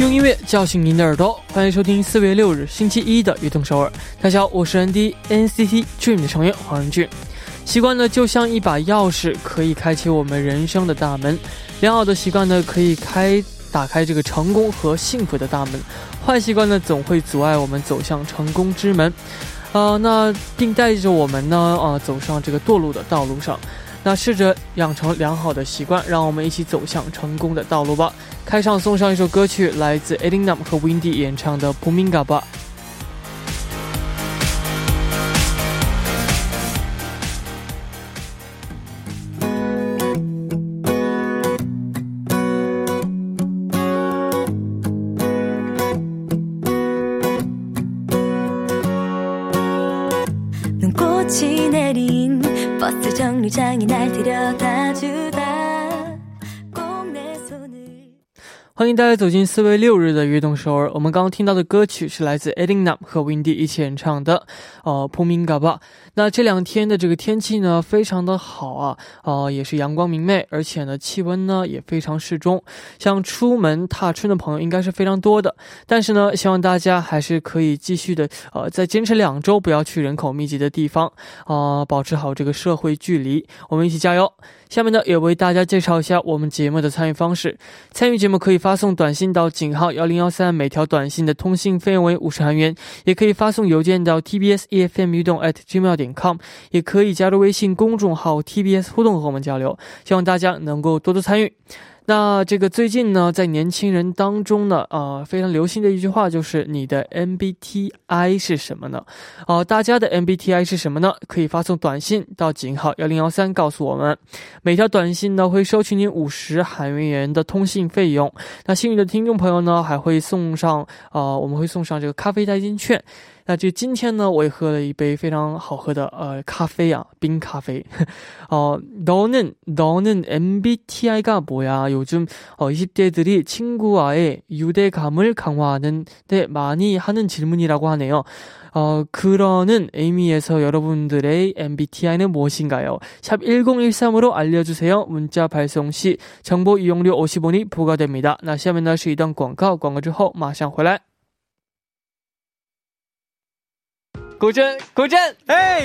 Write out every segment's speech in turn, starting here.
用音乐叫醒您的耳朵，欢迎收听四月六日星期一的悦动首尔。大家好，我是 ND NCT Dream 的成员黄仁俊。习惯呢，就像一把钥匙，可以开启我们人生的大门。良好的习惯呢，可以开打开这个成功和幸福的大门；坏习惯呢，总会阻碍我们走向成功之门。啊，那并带着我们呢，啊，走上这个堕落的道路上。那试着养成良好的习惯，让我们一起走向成功的道路吧。开场送上一首歌曲，来自 e d i n a m 和 Windy 演唱的《p u m i n g a 吧。欢迎大家走进四月六日的悦动首尔。我们刚刚听到的歌曲是来自 Edinam 和 Windy 一起演唱的，呃 p u m i n g a 吧。那这两天的这个天气呢，非常的好啊，呃，也是阳光明媚，而且呢，气温呢也非常适中。像出门踏春的朋友应该是非常多的，但是呢，希望大家还是可以继续的，呃，再坚持两周，不要去人口密集的地方，啊，保持好这个社会距离。我们一起加油！下面呢，也为大家介绍一下我们节目的参与方式。参与节目可以发送短信到井号幺零幺三，每条短信的通信费用为五十韩元；也可以发送邮件到 tbs efm 运动 at gmail 点 com，也可以加入微信公众号 tbs 互动和我们交流。希望大家能够多多参与。那这个最近呢，在年轻人当中呢，呃，非常流行的一句话就是你的 MBTI 是什么呢？呃，大家的 MBTI 是什么呢？可以发送短信到井号幺零幺三告诉我们，每条短信呢会收取您五十韩元的通信费用。那幸运的听众朋友呢，还会送上，呃，我们会送上这个咖啡代金券。 那就今天呢，我也喝了一杯非常好喝的呃咖啡啊，冰咖啡。어너는너는 MBTI가 뭐야? 요즘 어 20대들이 친구와의 유대감을 강화하는 데 많이 하는 질문이라고 하네요. 어, 그러는 의미에서 여러분들의 MBTI는 무엇인가요? 샵 1013으로 알려주세요. 문자 발송 시 정보 이용료 50원이 부과됩니다. 那下面呢是一段广告，广告之后马上回来。 古筝，古筝，哎！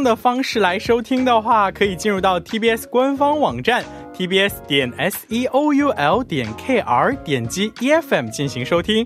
的方式来收听的话，可以进入到 TBS 官方网站 TBS 点 SEOUL 点 KR，点击 EFM 进行收听。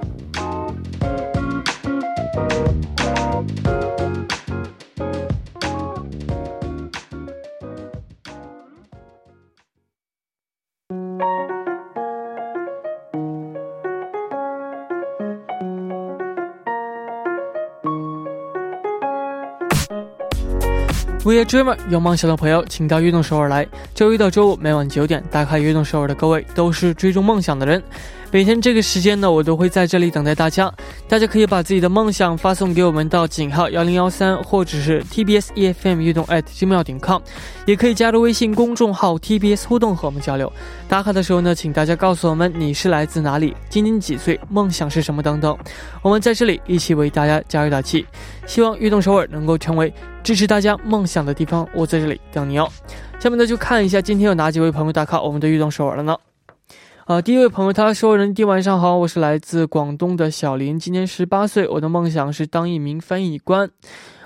We are dreamer，有梦想的朋友，请到运动首尔来。周一到周五每晚九点，打开运动首尔的各位，都是追逐梦想的人。每天这个时间呢，我都会在这里等待大家。大家可以把自己的梦想发送给我们到井号幺零幺三，或者是 TBS EFM 运动 at gmail 点 com，也可以加入微信公众号 TBS 互动和我们交流。打卡的时候呢，请大家告诉我们你是来自哪里，今年几岁，梦想是什么等等。我们在这里一起为大家加油打气，希望运动首尔能够成为支持大家梦想的地方。我在这里等你哦。下面呢，就看一下今天有哪几位朋友打卡我们的运动首尔了呢？啊，第一位朋友他说：“人弟晚上好，我是来自广东的小林，今年十八岁，我的梦想是当一名翻译官。”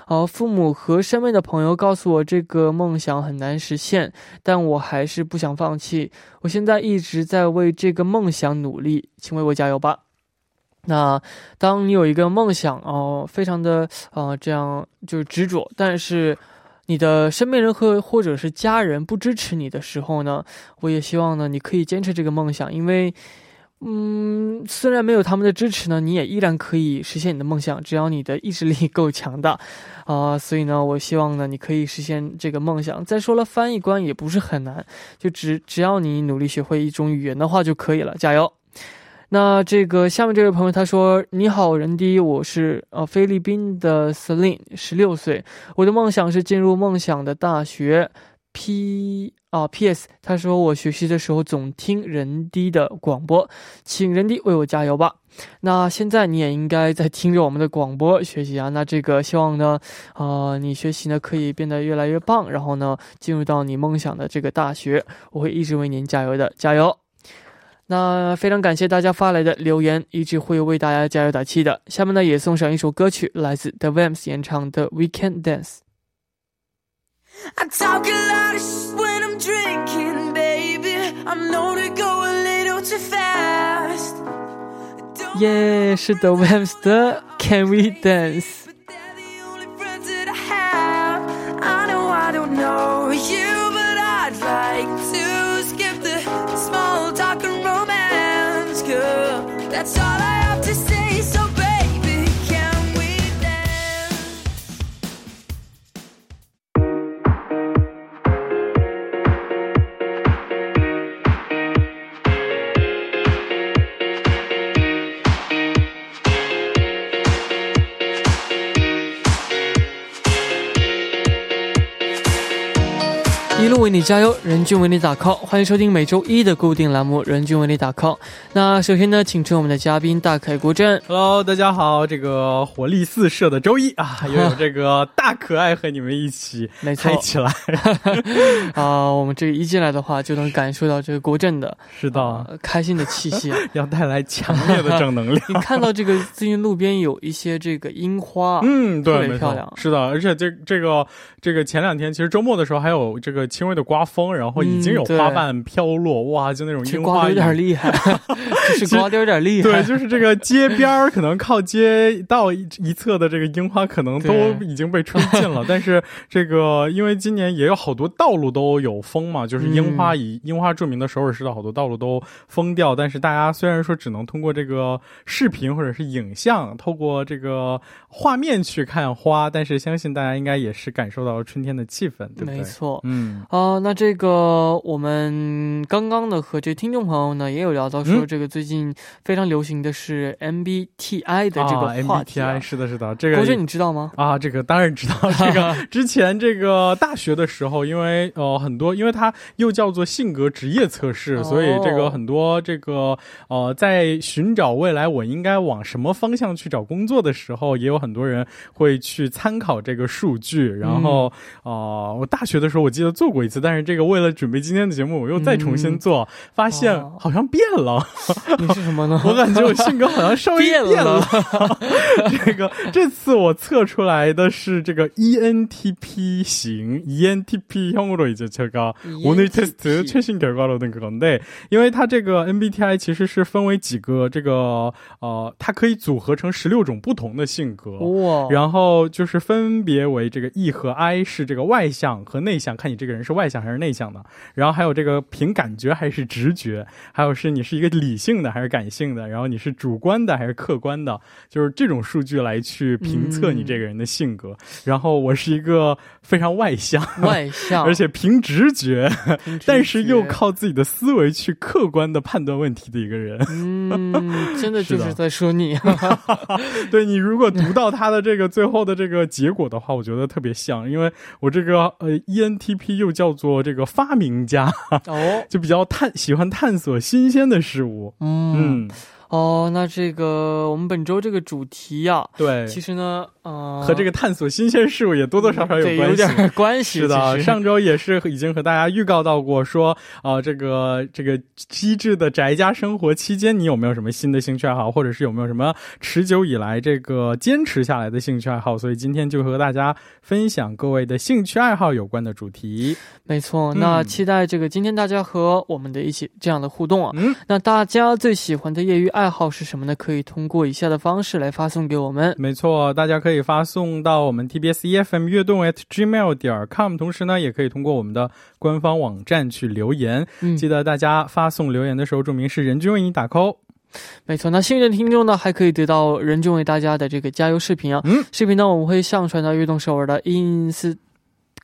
呃，父母和身边的朋友告诉我这个梦想很难实现，但我还是不想放弃。我现在一直在为这个梦想努力，请为我加油吧。那当你有一个梦想哦，非常的呃这样就是执着，但是你的身边人和或者是家人不支持你的时候呢，我也希望呢你可以坚持这个梦想，因为嗯虽然没有他们的支持呢，你也依然可以实现你的梦想，只要你的意志力够强大啊，所以呢我希望呢你可以实现这个梦想。再说了，翻译官也不是很难，就只只要你努力学会一种语言的话就可以了，加油！那这个下面这位朋友他说：“你好，人迪，我是呃菲律宾的 Celine，十六岁，我的梦想是进入梦想的大学。P 啊 P.S. 他说我学习的时候总听人迪的广播，请人迪为我加油吧。那现在你也应该在听着我们的广播学习啊。那这个希望呢，呃，你学习呢可以变得越来越棒，然后呢进入到你梦想的这个大学，我会一直为您加油的，加油。”那非常感谢大家发来的留言，一直会为大家加油打气的。下面呢，也送上一首歌曲，来自 The Vamps 演唱的《We Can Dance》。耶，是 The Vamps 的《Can We Dance》。一路为你加油，任俊为你打 call，欢迎收听每周一的固定栏目《任俊为你打 call》。那首先呢，请出我们的嘉宾大可爱国振。Hello，大家好，这个活力四射的周一啊，又有这个大可爱和你们一起 嗨起来。啊，我们这一进来的话，就能感受到这个国振的是的开心的气息，要带来强烈的正能量。你看到这个最近路边有一些这个樱花，嗯，对，特别漂亮。是的，而且这这个这个前两天其实周末的时候还有这个。轻微的刮风，然后已经有花瓣飘落，哇，就那种樱花有点厉害，就是刮的有点厉害。对，就是这个街边儿，可能靠街道一一侧的这个樱花，可能都已经被吹尽了。但是这个，因为今年也有好多道路都有封嘛，就是樱花以樱花著名的首尔市的好多道路都封掉。但是大家虽然说只能通过这个视频或者是影像，透过这个画面去看花，但是相信大家应该也是感受到了春天的气氛，对不对？没错，嗯。啊，那这个我们刚刚的和这听众朋友呢也有聊到说，这个最近非常流行的是 MBTI 的这个话题。MBTI 是的，是的，这个同学你知道吗？啊，这个当然知道。这个 之前这个大学的时候，因为呃很多，因为它又叫做性格职业测试，所以这个很多这个呃在寻找未来我应该往什么方向去找工作的时候，也有很多人会去参考这个数据。然后啊，我大学的时候我记得做过。过一次，但是这个为了准备今天的节目，我又再重新做，发现好像变了。你是什么呢？我感觉我性格好像稍微变了。这个这次我测出来的是这个 ENTP 型，ENTP 형으로이제제가오늘테스트최신결과로는그건데因为它这个 MBTI 其实是分为几个这个呃，它可以组合成十六种不同的性格哇，然后就是分别为这个 E 和 I 是这个外向和内向，看你这个人。 是外向还是内向的？然后还有这个凭感觉还是直觉？还有是你是一个理性的还是感性的？然后你是主观的还是客观的？就是这种数据来去评测你这个人的性格。然后我是一个非常外向，外向，而且凭直觉，但是又靠自己的思维去客观的判断问题的一个人。嗯，真 的就是在说你。对你如果读到他的这个最后的这个结果的话，我觉得特别像，因为我这个呃 ENTP 又。叫做这个发明家哦，就比较探喜欢探索新鲜的事物。嗯。哦，那这个我们本周这个主题呀，对，其实呢，呃，和这个探索新鲜事物也多多少少有关系，有点关系。是的，上周也是已经和大家预告到过，说啊，这个这个机智的宅家生活期间，你有没有什么新的兴趣爱好，或者是有没有什么持久以来这个坚持下来的兴趣爱好？所以今天就和大家分享各位的兴趣爱好有关的主题。没错，那期待这个今天大家和我们的一起这样的互动啊。嗯，那大家最喜欢的业余。爱好是什么呢？可以通过以下的方式来发送给我们。没错，大家可以发送到我们 TBS EFM 悦动 at gmail 点 com，同时呢，也可以通过我们的官方网站去留言。记得大家发送留言的时候，注明是任君为你打 call。没错，那幸运的听众呢，还可以得到任君为大家的这个加油视频啊。嗯，视频呢，我们会上传到悦动首尔的 ins。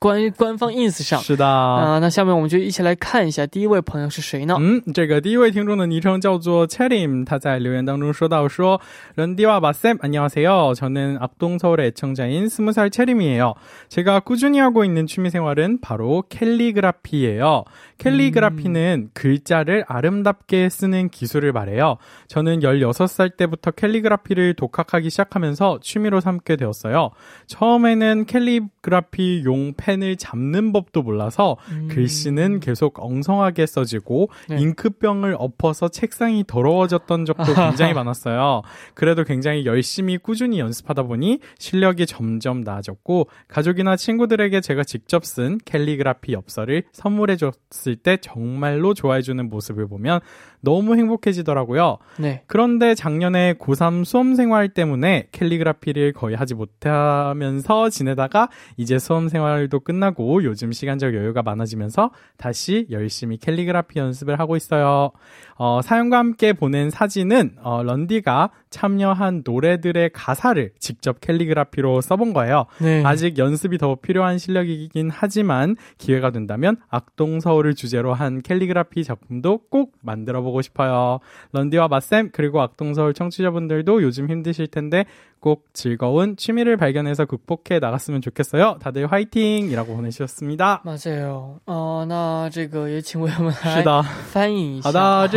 关于官方 ins 上是的啊，那下面我们就一起来看一下第一位朋友是谁呢？嗯，这个第一位听众的昵称叫做 Chatim，他在留言当中说到说，런디와마쌤안녕하세요저는악동서울의청자인20살채림이에요제가꾸준히하고있는취미생활은바로캘리그라피예요 캘리그라피는 글자를 아름답게 쓰는 기술을 말해요. 저는 16살 때부터 캘리그라피를 독학하기 시작하면서 취미로 삼게 되었어요. 처음에는 캘리그라피 용 펜 을 잡는 법도 몰라서 음. 글씨는 계속 엉성하게 써지고 네. 잉크병을 엎어서 책상이 더러워졌던 적도 굉장히 많았어요. 그래도 굉장히 열심히 꾸준히 연습하다 보니 실력이 점점 나아졌고 가족이나 친구들에게 제가 직접 쓴 캘리그라피 엽서를 선물해 줬을 때 정말로 좋아해 주는 모습을 보면 너무 행복해지더라고요. 네. 그런데 작년에 고3 수험 생활 때문에 캘리그라피를 거의 하지 못하면서 지내다가 이제 수험 생활도 끝나고 요즘 시간적 여유가 많아지면서 다시 열심히 캘리그라피 연습을 하고 있어요. 어, 사연과 함께 보낸 사진은 어, 런디가 참여한 노래들의 가사를 직접 캘리그라피로 써본 거예요. 네. 아직 연습이 더 필요한 실력이긴 하지만 기회가 된다면 악동 서울을 주제로 한 캘리그라피 작품도 꼭 만들어 보고 싶어요. 런디와 마쌤 그리고 악동서울 청취자분들도 요즘 힘드실 텐데 꼭 즐거운 취미를 발견해서 극복해 나갔으면 좋겠어요. 다들 화이팅이라고 보내주셨습니다. 맞아요. 어, 那这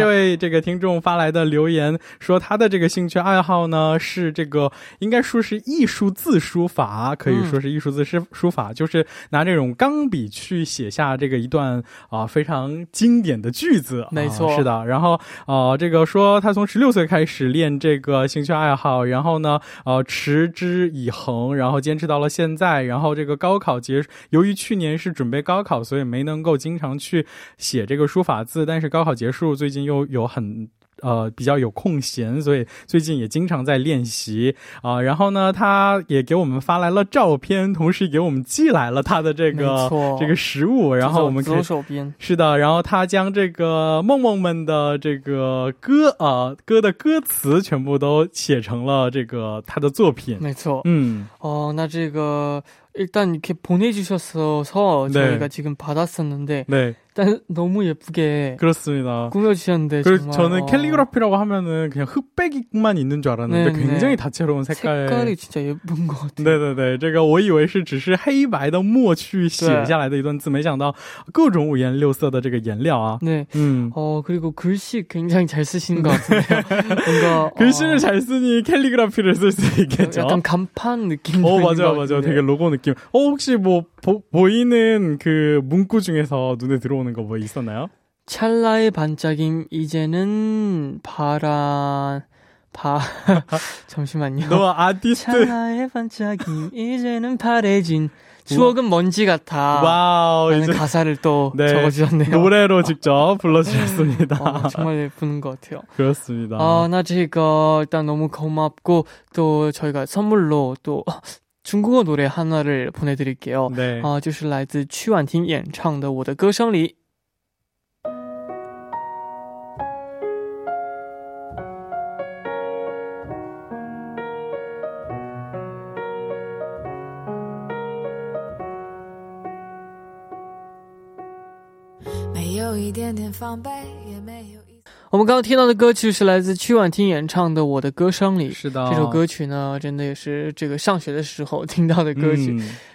位这个听众发来的留言说他的这个兴趣爱好呢是这个应该说是艺术字书法，就是拿这种钢笔去写下这个一段啊非常经典的句子。呃，是的，然后呃这个说他从十六岁开始练这个兴趣爱好，然后呢呃 持之以恒，然后坚持到了现在，然后这个高考结由于去年是准备高考结，由于去年是准备高考，所以没能够经常去写这个书法字。但是高考结束，最近又有很呃比较有空闲，所以最近也经常在练习啊。然后呢，他也给我们发来了照片，同时给我们寄来了他的这个这个实物。然后我们左手边是的，然后他将这个梦梦们的这个歌啊歌的歌词全部都写成了这个他的作品。没错，嗯，哦，那这个。 일단 이렇게 보내주셨어서 저희가 지금 받았었는데 네. 일단 너무 예쁘게 그렇습니다. 꾸며주셨는데 정말 저는 어. 캘리그라피라고 하면은 그냥 흑백만 있는 줄 알았는데 네네. 굉장히 다채로운 색깔 색깔이 진짜 예쁜 것 같아요. 네네네. 제가 我以为是只是黑白的墨去写下来的一段字，没想到各种五颜六色的这个颜料啊. 네. 음. 어 그리고 글씨 굉장히 잘 쓰신 것 같은데요. 뭔가 글씨를 어. 잘 쓰니 캘리그라피를 쓸 수 있겠죠. 약간 간판 느낌. 어 맞아요 맞아요. 되게 로고 느낌. 어 혹시 뭐 보, 보이는 그 문구 중에서 눈에 들어오는 거 뭐 있었나요? 찰나의 반짝임 이제는 바란 바 잠시만요. 너 아티스트. 찰나의 반짝임 이제는 파래진 추억은 먼지 같아. 와우. 이제 가사를 또 네, 적어주셨네요. 노래로 직접 불러주셨습니다. 어, 정말 예쁜 것 같아요. 그렇습니다. 아, 나 제가 일단 너무 고맙고 또 저희가 선물로 또 중국어 노래 하나를 보내드릴게요. 네. 啊，就是来自曲婉婷演唱的《我的歌声里》。 我们刚刚听到的歌曲是来自曲婉婷演唱的《我的歌声里》。是的，这首歌曲呢，真的也是这个上学的时候听到的歌曲。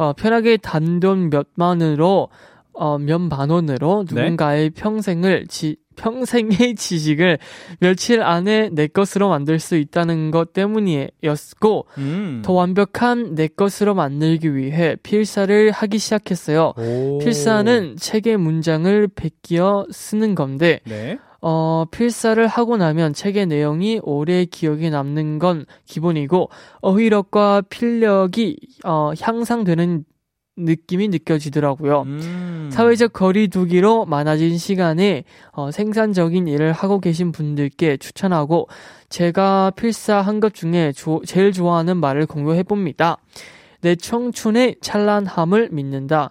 어 편하게 단돈 몇만원으로 어 몇만 원으로 누군가의평생을 지 평생의 지식을 며칠 안에 내 것으로 만들 수 있다는 것 때문이었고, 음. 더 완벽한 내 것으로 만들기 위해 필사를 하기 시작했어요. 오. 필사는 책의 문장을 베끼어 쓰는 건데, 네. 어, 필사를 하고 나면 책의 내용이 오래 기억에 남는 건 기본이고, 어휘력과 필력이, 어, 향상되는 느낌이 느껴지더라고요. 음. 사회적 거리두기로 많아진 시간에 어, 생산적인 일을 하고 계신 분들께 추천하고 제가 필사한 것 중에 조, 제일 좋아하는 말을 공유해 봅니다. 내 청춘의 찬란함을 믿는다.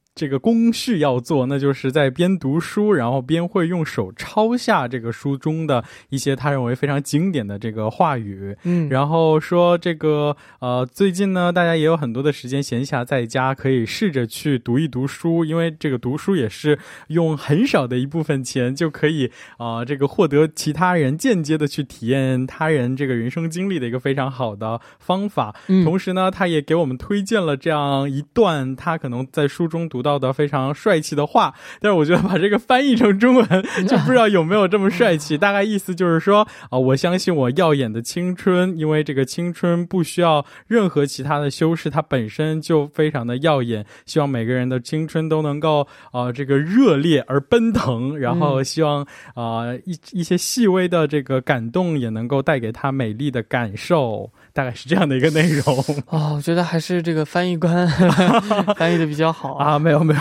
这个工序要做，那就是在边读书，然后边会用手抄下这个书中的一些他认为非常经典的这个话语。嗯，然后说这个呃，最近呢，大家也有很多的时间闲暇在家，可以试着去读一读书，因为这个读书也是用很少的一部分钱就可以啊，这个获得其他人间接的去体验他人这个人生经历的一个非常好的方法。嗯，同时呢，他也给我们推荐了这样一段他可能在书中读到。的非常帅气的话，但是我觉得把这个翻译成中文就不知道有没有这么帅气。大概意思就是说啊，我相信我耀眼的青春，因为这个青春不需要任何其他的修饰，它本身就非常的耀眼。希望每个人的青春都能够啊，这个热烈而奔腾，然后希望啊一一些细微的这个感动也能够带给他美丽的感受。大概是这样的一个内容哦，我觉得还是这个翻译官翻译的比较好啊。没有没有，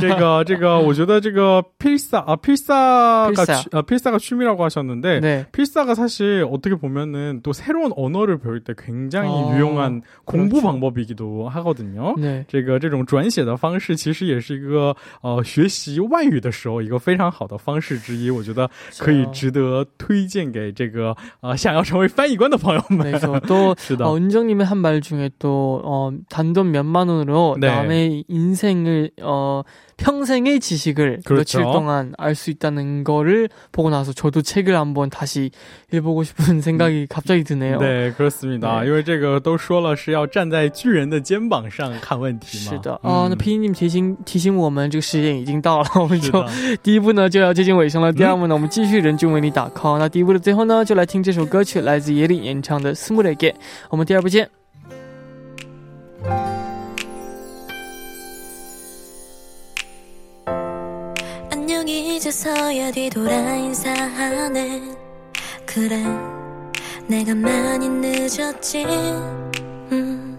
这个这个，我觉得这个披萨啊，披萨가어필사가취미라고하셨는데네필사가사실어떻게보면은또새로운언어를배울때굉장히유용한공부방법이기도하거든요对，这个这种转写的方式其实也是一个呃学习外语的时候一个非常好的方式之一。我觉得可以值得推荐给这个呃想要成为翻译官的朋友们。没错， 都 어, 은정님의 한 말 중에 또 어, 단돈 몇만 원으로 네. 남의 인생을 어, 평생의 지식을 그렇죠. 며칠 동안 알 수 있다는 거를 보고 나서 저도 책을 한번 다시 읽어보고 싶은 생각이 갑자기 드네요. 네, 그렇습니다. 因为这个都说了是要站在巨人的肩膀上看问题嘛。是的。 啊，那 P.D.님 提醒提醒我们这个时间已经到了，我们就第一部呢就要接近尾声了。第二部呢，我们继续人均为你打 call。那第一部的最后呢，就来听这首歌曲，来自野岭演唱的《스물에게》。 我们第二部见。 이제서야 뒤돌아 인사하네 그래 내가 많이 늦었지 음.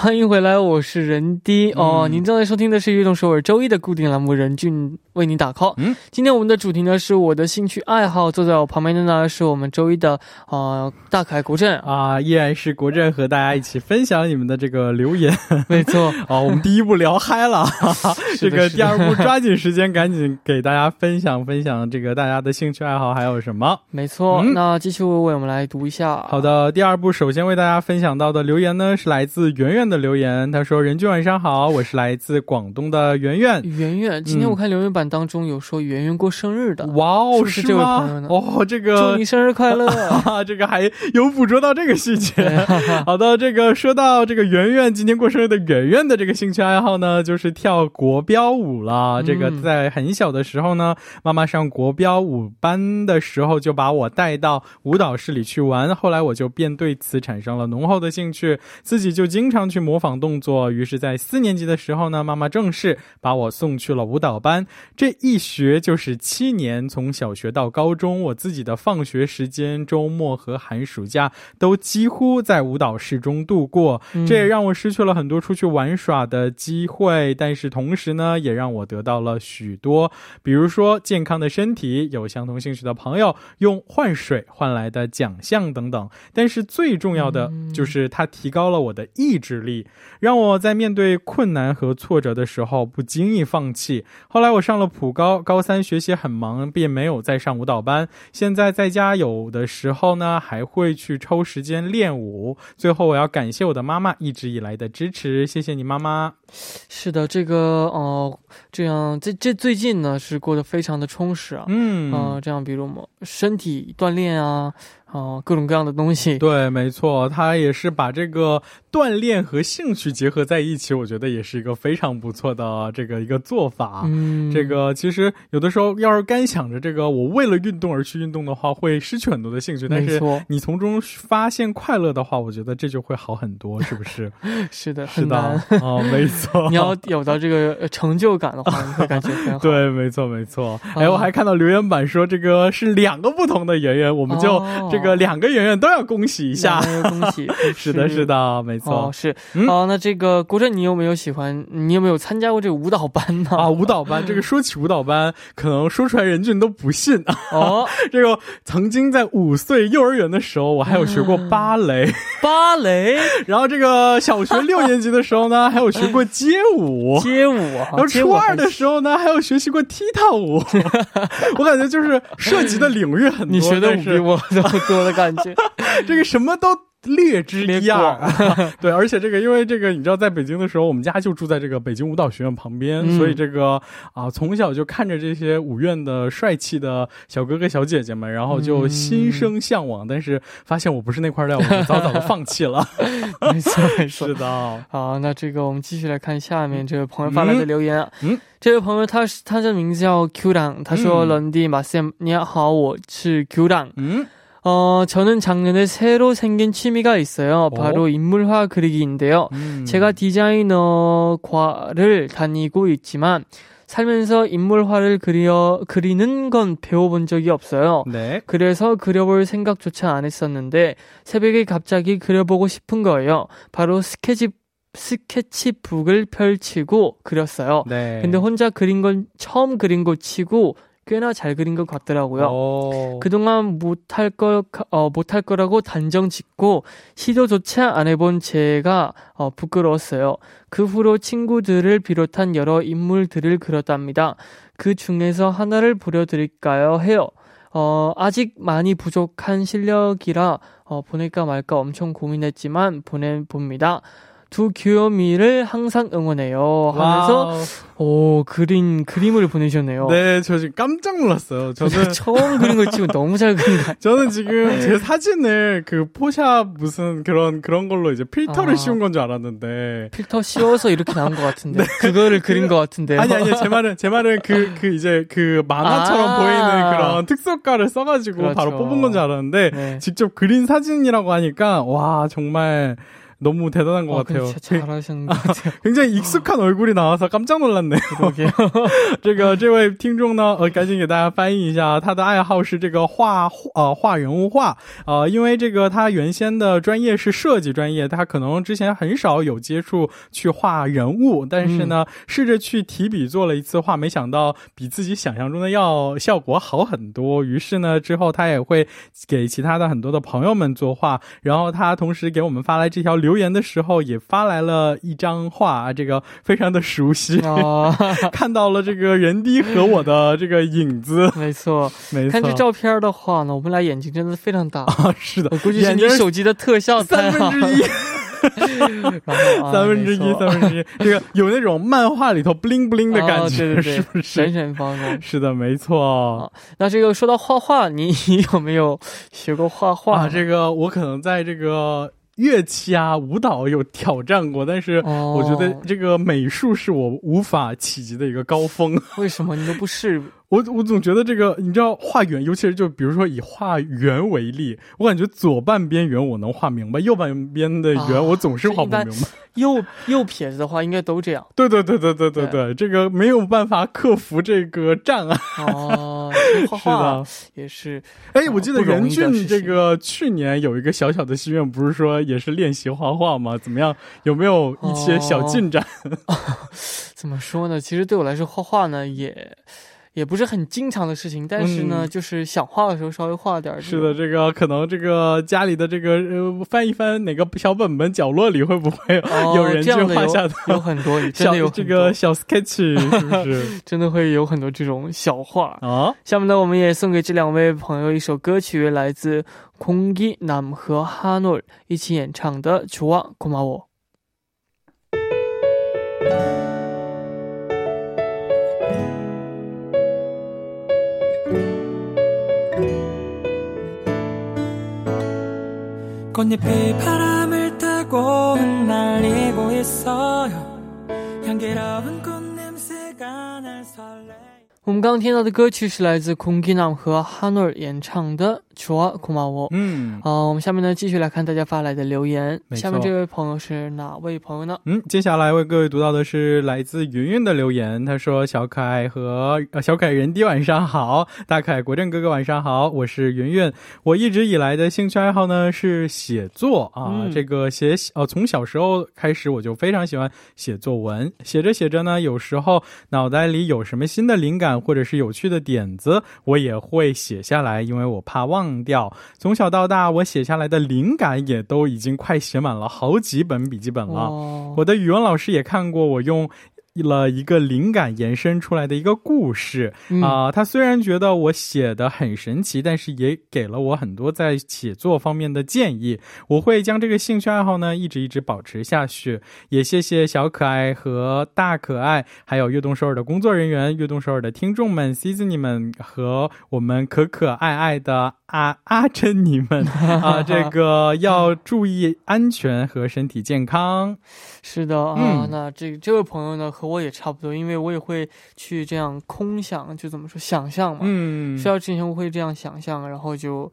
欢迎回来，我是任迪哦。您正在收听的是《运动首尔》周一的固定栏目，任俊为您打 call。嗯，今天我们的主题呢是我的兴趣爱好。坐在我旁边的呢是我们周一的啊大凯国振啊，依然是国振和大家一起分享你们的这个留言。没错啊，我们第一步聊嗨了，这个第二步抓紧时间赶紧给大家分享分享这个大家的兴趣爱好还有什么？没错，那继续为我们来读一下。好的，第二步首先为大家分享到的留言呢是来自圆圆。的留言，他说：“任俊晚上好，我是来自广东的圆圆。圆圆，今天我看留言板当中有说圆圆过生日的，哇哦，是这位朋友呢？哦，这个祝你生日快乐！啊 这个还有捕捉到这个细节。好的，这个说到这个圆圆今天过生日的圆圆的这个兴趣爱好呢，就是跳国标舞了。这个在很小的时候呢，妈妈上国标舞班的时候就把我带到舞蹈室里去玩，后来我就便对此产生了浓厚的兴趣，自己就经常去模仿动作。于是，在四年级的时候呢，妈妈正式把我送去了舞蹈班。这一学就是七年，从小学到高中，我自己的放学时间、周末和寒暑假都几乎在舞蹈室中度过。这也让我失去了很多出去玩耍的机会，但是同时呢，也让我得到了许多，比如说健康的身体、有相同兴趣的朋友、用换水换来的奖项等等。但是最重要的就是它提高了我的意志力，让我在面对困难和挫折的时候不经易放弃。后来我上了普高，高三学习很忙，便没有再上舞蹈班。现在在家有的时候呢，还会去抽时间练舞。最后我要感谢我的妈妈一直以来的支持，谢谢你妈妈。是的，这个哦，这样这这最近呢是过得非常的充实啊。嗯啊，这样比如么身体锻炼啊。哦，各种各样的东西。对，没错，他也是把这个锻炼和兴趣结合在一起，我觉得也是一个非常不错的这个一个做法。嗯，这个其实有的时候要是干想着这个我为了运动而去运动的话，会失去很多的兴趣。但是你从中发现快乐的话，我觉得这就会好很多，是不是？是的，是的，哦，没错。你要有到这个成就感的话，你会感觉很好。对，没错，没错。哎，我还看到留言板说这个是两个不同的圆圆，我们就这。这个两个圆圆都要恭喜一下，恭喜！是的，是的，没错，是。哦，那这个郭振，你有没有喜欢？你有没有参加过这个舞蹈班呢？啊，舞蹈班，这个说起舞蹈班，可能说出来人俊都不信哦。这个曾经在五岁幼儿园的时候，我还有学过芭蕾，芭蕾。然后这个小学六年级的时候呢，还有学过街舞，街舞。然后初二的时候呢，还有学习过踢踏舞。我感觉就是涉及的领域很多，你学的比我都。我的感觉，这个什么都略知一二。对，而且这个因为这个你知道在北京的时候，我们家就住在这个北京舞蹈学院旁边，所以这个啊从小就看着这些舞院的帅气的小哥哥小姐姐们，然后就心生向往。但是发现我不是那块料，我就早早的放弃了。没错，是的。好，那这个我们继续来看下面这位朋友发来的留言。嗯这位朋友他是他的名字叫 Q 档，他说伦弟马斯，你好，我是 Q 档。嗯。 어, 저는 작년에 새로 생긴 취미가 있어요. 바로 어? 인물화 그리기인데요. 음. 제가 디자이너과를 다니고 있지만 살면서 인물화를 그려 그리는 건 배워본 적이 없어요. 네. 그래서 그려볼 생각조차 안 했었는데 새벽에 갑자기 그려보고 싶은 거예요. 바로 스케치 스케치북을 펼치고 그렸어요. 네. 근데 혼자 그린 건 처음 그린 거 치고 꽤나 잘 그린 것 같더라고요. 오. 어. 그동안 못할 거, 어, 못할 거라고 단정 짓고 시도조차 안 해본 제가 어, 부끄러웠어요. 그 후로 친구들을 비롯한 여러 인물들을 그렸답니다. 그 중에서 하나를 보여드릴까요? 해요. 어, 아직 많이 부족한 실력이라 어, 보낼까 말까 엄청 고민했지만 보내 봅니다. 두 귀요미를 항상 응원해요. 하면서 와우. 오 그린 그림을 보내셨네요. 네, 저 지금 깜짝 놀랐어요. 저는 처음 그린 거 치고 너무 잘 그린 거. 저는 지금 제 사진을 그 포샵 무슨 그런 그런 걸로 이제 필터를 아, 씌운 건 줄 알았는데 필터 씌워서 이렇게 나온 것 같은데 네. 그거를 그린 것 같은데. 아니 아니 제 말은 제 말은 그그 그 이제 그 만화처럼 아~ 보이는 그런 특수효과를 써가지고 그렇죠. 바로 뽑은 건 줄 알았는데 네. 직접 그린 사진이라고 하니까 와 정말. 너무 대단한 것 어, 같아요. 잘하시는 것 같아요. 굉장히 익숙한 얼굴이 나와서 깜짝 놀랐네요. 这个这位听众呢，呃，赶紧给大家翻译一下，他的爱好是这个画，画人物画，呃，因为这个他原先的专业是设计专业，他可能之前很少有接触去画人物，但是呢，试着去提笔做了一次画，没想到比自己想象中的要效果好很多。于是呢，之后他也会给其他的很多的朋友们作画，然后他同时给我们发来这条 留言的时候，也发来了一张画，这个非常的熟悉。啊，看到了这个人低和我的这个影子，没错，没错。看这照片的话呢，我们俩眼睛真的非常大 啊，是的，我估计是你手机的特效三分之一。三分之一，三分之一，这个有那种漫画里头 bling bling 的感觉，是不是？闪闪发光。是的，没错。那这个说到画画，你有没有学过画画？啊，这个我可能在这个。乐器啊，舞蹈有挑战过，但是我觉得这个美术是我无法企及的一个高峰。为什么你都不试？我我总觉得这个，你知道画圆，尤其是就比如说以画圆为例，我感觉左半边圆我能画明白，右半边的圆我总是画不明白。右右撇子的话，应该都这样。对对对对对对对，这个没有办法克服这个障碍。哦，画 画也是。哎，我记得任俊这个去年有一个小小的心愿，不是说也是练习画画吗？怎么样？有没有一些小进展？怎么说呢？其实对我来说，画画呢也。也不是很经常的事情，但是呢，就是想画的时候稍微画点。是的，这个可能这个家里的这个呃翻一翻哪个小本本角落里会不会有人去画下的？有很多，真的有这个小 sketch，是不是？真的会有很多这种小画啊。下面呢，我们也送给这两位朋友一首歌曲，来自空吉南和哈诺一起演唱的《좋아고마 워》。 꽃잎이 바람을 타고 흩날리고 있어요 향기로운 꽃냄새가 날 설레 我们刚刚听到的歌曲是来自 Kunginam 和 Hanor 演唱的。 说恐怕我嗯啊，我们下面呢继续来看大家发来的留言。下面这位朋友是哪位朋友呢？嗯，接下来为各位读到的是来自云云的留言。他说：“小可爱和呃小可爱人弟晚上好，大可爱国政哥哥晚上好，我是云云。我一直以来的兴趣爱好呢是写作啊，这个写呃从小时候开始我就非常喜欢写作文。写着写着呢，有时候脑袋里有什么新的灵感或者是有趣的点子，我也会写下来，因为我怕忘。”忘掉，从小到大，我写下来的灵感也都已经快写满了好几本笔记本了。我的语文老师也看过我用。了一个灵感延伸出来的一个故事啊，他虽然觉得我写的很神奇，但是也给了我很多在写作方面的建议。我会将这个兴趣爱好呢一直一直保持下去。也谢谢小可爱和大可爱，还有悦动首尔的工作人员、悦动首尔的听众们、你们和我们可可爱爱的阿阿珍你们 啊，这个要注意安全和身体健康。是的啊，那这这位朋友呢和。我也差不多，因为我也会去这样空想，就怎么说想象嘛。嗯，睡觉之前我会这样想象，然后就。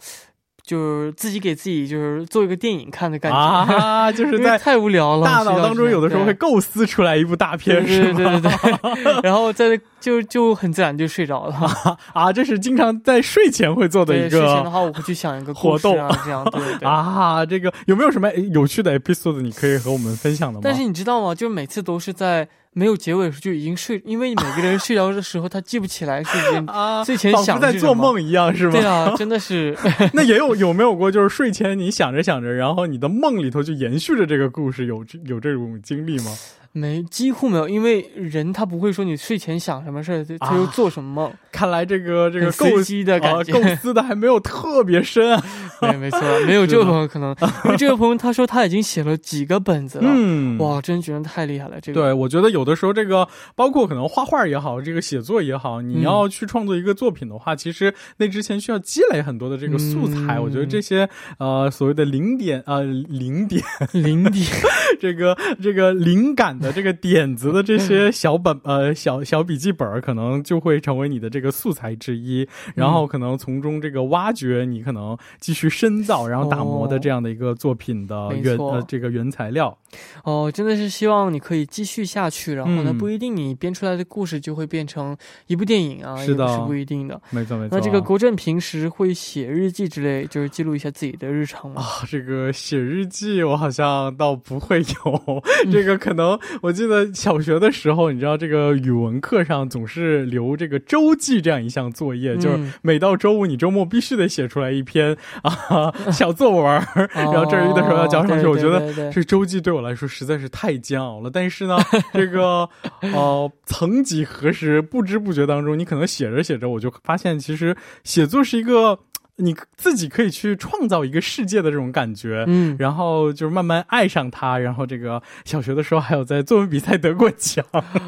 就是自己给自己就是做一个电影看的感觉啊，就是 在太无聊了，大脑当中有的时候会构思出来一部大片，是对对对，然后在就就很自然就睡着了 啊，这是经常在睡前会做的一个。睡前的话，我会去想一个活动啊，这样 对对啊，这个有没有什么有趣的 episode 你可以和我们分享的吗？但是你知道吗？就每次都是在。没有结尾的时候就已经睡，因为每个人睡着的时候他记不起来睡前睡前想在做梦一样是吗？对啊，真的是。那也有有没有过就是睡前你想着想着，然后你的梦里头就延续着这个故事，有有这种经历吗？没，几乎没有，因为人他不会说你睡前想什么事儿，他就做什么梦。看来这个这个构思的感觉，构思的还没有特别深啊。对，没错，没有这个朋友可能，因为这个朋友他说他已经写了几个本子了。嗯，哇，真觉得太厉害了。这个，对我觉得有的时候这个包括可能画画也好，这个写作也好，你要去创作一个作品的话，其实那之前需要积累很多的这个素材。我觉得这些呃所谓的零点啊零点零点 这个这个灵感的这个点子的这些小本呃小小笔记本，可能就会成为你的这个素材之一。然后可能从中这个挖掘你可能继续深造，然后打磨的这样的一个作品的原呃这个原材料。哦，真的是希望你可以继续下去。然后呢，不一定你编出来的故事就会变成一部电影啊，是的，是不一定的。没错没错。那这个国政平时会写日记之类，就是记录一下自己的日常吗？啊，这个写日记我好像倒不会有。这个可能我记得小学的时候，你知道这个语文课上总是留这个周记这样一项作业，就是每到周五你周末必须得写出来一篇啊小作文，然后这一的时候要交上去。我觉得这周记对我来说实在是太煎熬了。但是呢，这个呃，曾几何时，不知不觉当中，你可能写着写着，我就发现其实写作是一个。你自己可以去创造一个世界的这种感觉，嗯，然后就是慢慢爱上它，然后这个小学的时候还有在作文比赛得过奖，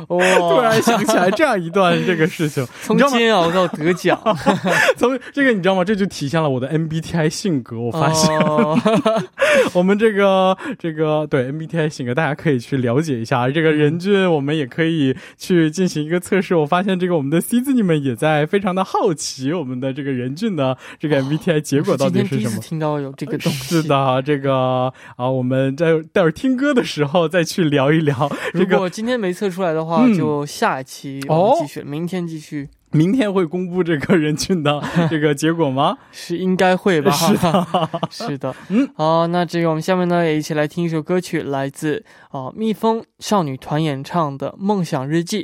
我！突然想起来这样一段这个事情，从煎熬到得奖，从这个你知道吗？这就体现了我的 MBTI 性格。我发现，我们这个这个对 MBTI 性格，大家可以去了解一下。这个人均我们也可以去进行一个测试。我发现这个我们的 C 字你们也在非常的好奇我们的这个人均的这个。MBTI 结果到底是什么？听到有这个东西。是的，这个啊，我们在待会儿听歌的时候再去聊一聊。如果今天没测出来的话，就下一期哦，继续，明天继续。明天会公布这个人群的 这个结果吗？是应该会吧？是的，是的。嗯，好，那这个我们下面呢也一起来听一首歌曲，来自啊蜜蜂少女团演唱的《梦想日记》。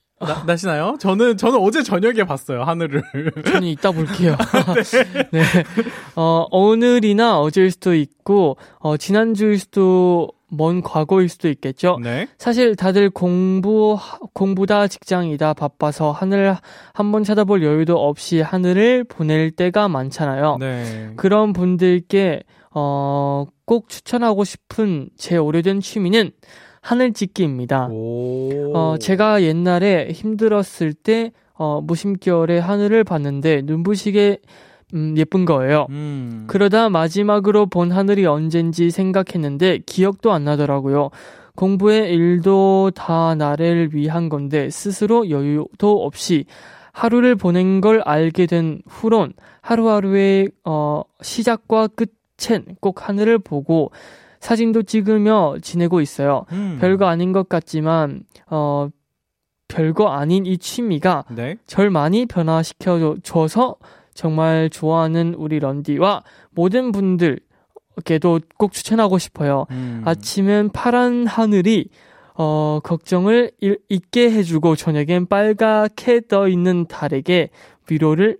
나, 나시나요? 저는 저는 어제 저녁에 봤어요 하늘을. 저는 이따 볼게요. 네. 네. 어 오늘이나 어제일 수도 있고 어 지난주일 수도 먼 과거일 수도 있겠죠. 네. 사실 다들 공부 공부다 직장이다 바빠서 하늘 한번 쳐다볼 여유도 없이 하늘을 보낼 때가 많잖아요. 네. 그런 분들께 어 꼭 추천하고 싶은 제 오래된 취미는 하늘짓기입니다. 어, 제가 옛날에 힘들었을 때, 어, 무심결에 하늘을 봤는데 눈부시게 음, 예쁜 거예요. 음. 그러다 마지막으로 본 하늘이 언젠지 생각했는데 기억도 안 나더라고요. 공부에 일도 다 나를 위한 건데 스스로 여유도 없이 하루를 보낸 걸 알게 된 후론 하루하루의 어, 시작과 끝엔 꼭 하늘을 보고 사진도 찍으며 지내고 있어요. 음. 별거 아닌 것 같지만 어 별거 아닌 이 취미가 네? 절 많이 변화시켜 줘서 정말 좋아하는 우리 런디와 모든 분들께도 꼭 추천하고 싶어요. 음. 아침엔 파란 하늘이 어, 걱정을 잊게 해주고 저녁엔 빨갛게 떠 있는 달에게 위로를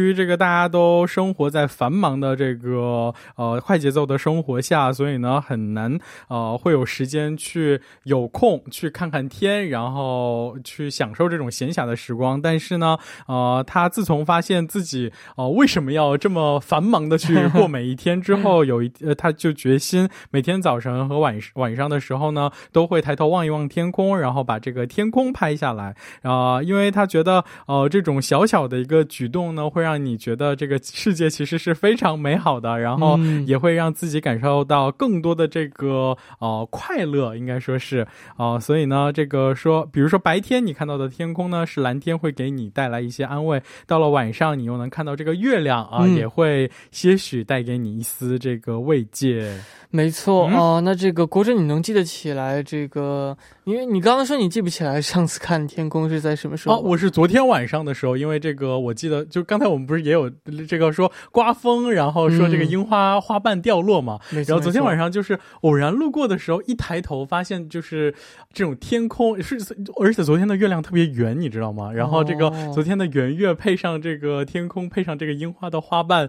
于这个大家都生活在繁忙的这个呃快节奏的生活下，所以呢很难呃会有时间去有空去看看天，然后去享受这种闲暇的时光。但是呢呃他自从发现自己呃为什么要这么繁忙的去过每一天之后，有一呃他就决心每天早晨和晚晚上的时候呢都会抬头望一望天空，然后把这个天空拍下来啊，因为他觉得呃这种小小的一个举动呢会让。你觉得这个世界其实是非常美好的，然后也会让自己感受到。更多的这个呃快乐，应该说是啊，所以呢，这个说，比如说白天你看到的天空呢是蓝天，会给你带来一些安慰；到了晚上，你又能看到这个月亮啊，也会些许带给你一丝这个慰藉。没错啊，那这个国珍你能记得起来这个？因为你刚刚说你记不起来上次看天空是在什么时候？哦，我是昨天晚上的时候，因为这个我记得，就刚才我们不是也有这个说刮风，然后说这个樱花花瓣掉落嘛？然后昨天晚上就是偶然路过的时候，一抬头发现就是这种天空是，而且昨天的月亮特别圆，你知道吗？然后这个昨天的圆月配上这个天空，配上这个樱花的花瓣。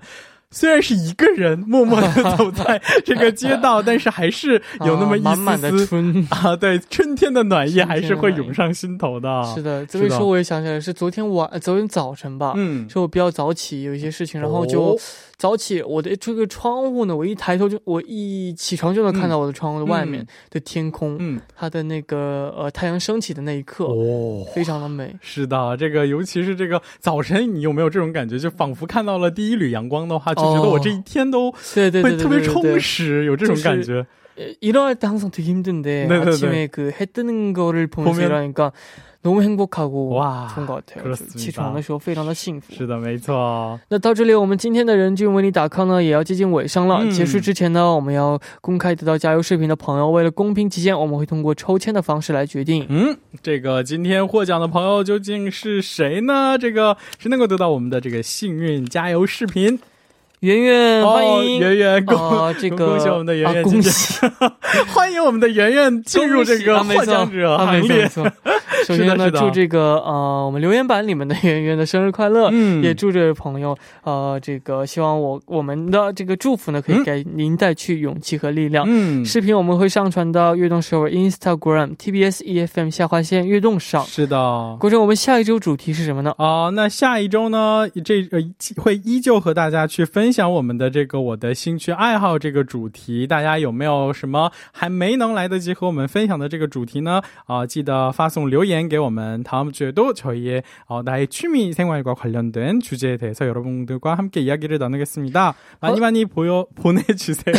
虽然是一个人默默的走在这个街道，但是还是有那么一丝丝春啊，对春天的暖意还是会涌上心头的。是的，这么一说我也想起来，是昨天晚昨天早晨吧，嗯，就我比较早起，有一些事情，然后就。早起我的这个窗户呢，我一抬头就我一起床就能看到我的窗户的外面的天空，嗯，它的那个呃太阳升起的那一刻，哦，非常的美。是的，这个尤其是这个早晨，你有没有这种感觉？就仿佛看到了第一缕阳光的话，就觉得我这一天都对对会特别充实，有这种感觉。일어날때항상되게힘든데아침에그해뜨는거를보면서일하니까 너무행복하고哇，좋은것같아요起床的时候非常的幸福。是的，没错。那到这里，我们今天的人均为你打 call 呢，也要接近尾声了。结束之前呢，我们要公开得到加油视频的朋友，为了公平起见，我们会通过抽签的方式来决定。嗯，这个今天获奖的朋友究竟是谁呢？这个是能够得到我们的这个幸运加油视频。 圆圆，欢迎圆圆，恭这个恭喜我们的圆圆，恭喜，欢迎我们的圆圆进入这个获奖者行列。首先呢，祝这个呃，我们留言板里面的圆圆的生日快乐，嗯，也祝这位朋友呃，这个希望我我们的这个祝福呢，可以给您带去勇气和力量。嗯，视频我们会上传到悦动首尔 Instagram TBS EFM 下划线悦动上。是的，郭正，我们下一周主题是什么呢？啊，那下一周呢，这呃会依旧和大家去分。分享我们的这个我的兴趣爱好这个主题，大家有没有什么还没能来得及和我们分享的这个主题呢？啊，记得发送留言给我们。다음주에도저희의어나의취미생활과관련된주제에대해서여러분들과함께이야기를나누겠습니다많이많이보여보내주세요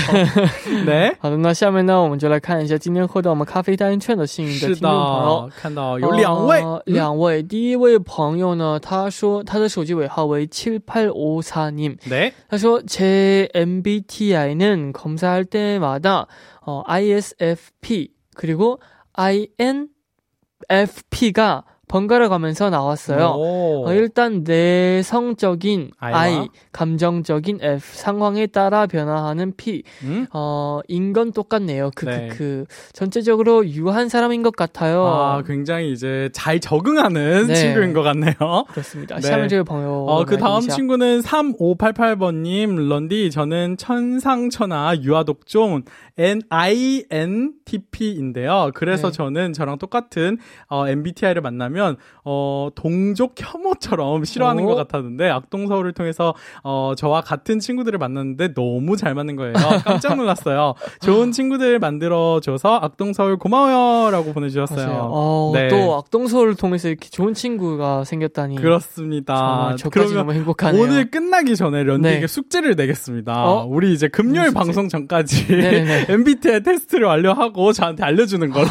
네， 好的，那下面呢，我们就来看一下今天获得我们咖啡代言券的幸运的听众朋友。看到有两位，两位，第一位朋友呢，他说他的手机尾号为七八五三님 네， 他。 说제 MBTI는 검사할 때마다 어, ISFP 그리고 INFP가 번갈아 가면서 나왔어요. 어, 일단 내성적인 아이와? I, 감정적인 F, 상황에 따라 변화하는 P. 음? 어, 인건 똑같네요. 그, 그 네. 그, 그, 전체적으로 유한 사람인 것 같아요. 아, 굉장히 이제 잘 적응하는 네. 친구인 것 같네요. 그렇습니다. 네. 샤먼제朋友. 어, 그 다음 친구는 3588번님, 런디, 저는 천상천하 유아독종 NINTP인데요. 그래서 네. 저는 저랑 똑같은 어, MBTI를 만나면 보면 어 동족 혐오처럼 싫어하는 오. 것 같았는데 악동서울을 통해서 어 저와 같은 친구들을 만났는데 너무 잘 맞는 거예요. 깜짝 놀랐어요. 좋은 친구들 만들어 줘서 악동서울 고마워요라고 보내 주셨어요. 어, 네. 또 악동서울을 통해서 이렇게 좋은 친구가 생겼다니. 그렇습니다. 그러면 너무 행복하네요. 오늘 끝나기 전에 런디에게 네. 숙제를 내겠습니다. 어? 우리 이제 금요일 방송 전까지 MBTI 테스트를 완료하고 저한테 알려주는 걸로.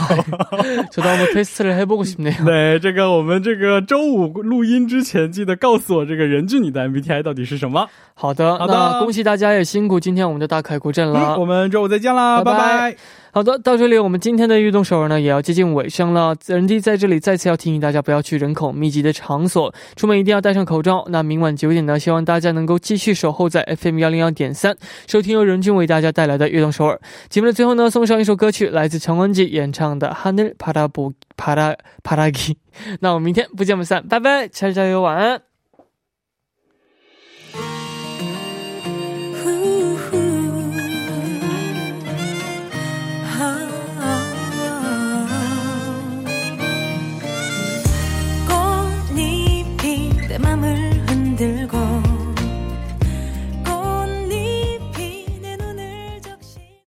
저도 한번 테스트를 해보고 싶네요. 네, 这个我们这个周五录音之前，记得告诉我这个人俊你的 MBTI 到底是什么。好的，好的，恭喜大家也辛苦，今天我们的大开古镇了。我们周五再见啦，拜拜。好的，到这里我们今天的运动首尔呢也要接近尾声了。人弟在这里再次要提醒大家，不要去人口密集的场所，出门一定要戴上口罩。那明晚九点呢，希望大家能够继续守候在 FM 幺零幺点三，收听由任俊为大家带来的运动首尔节目的最后呢，送上一首歌曲，来自陈文吉演唱的《하늘바라보바라바라기》。那我们明天不见不散，拜拜，加油，晚安。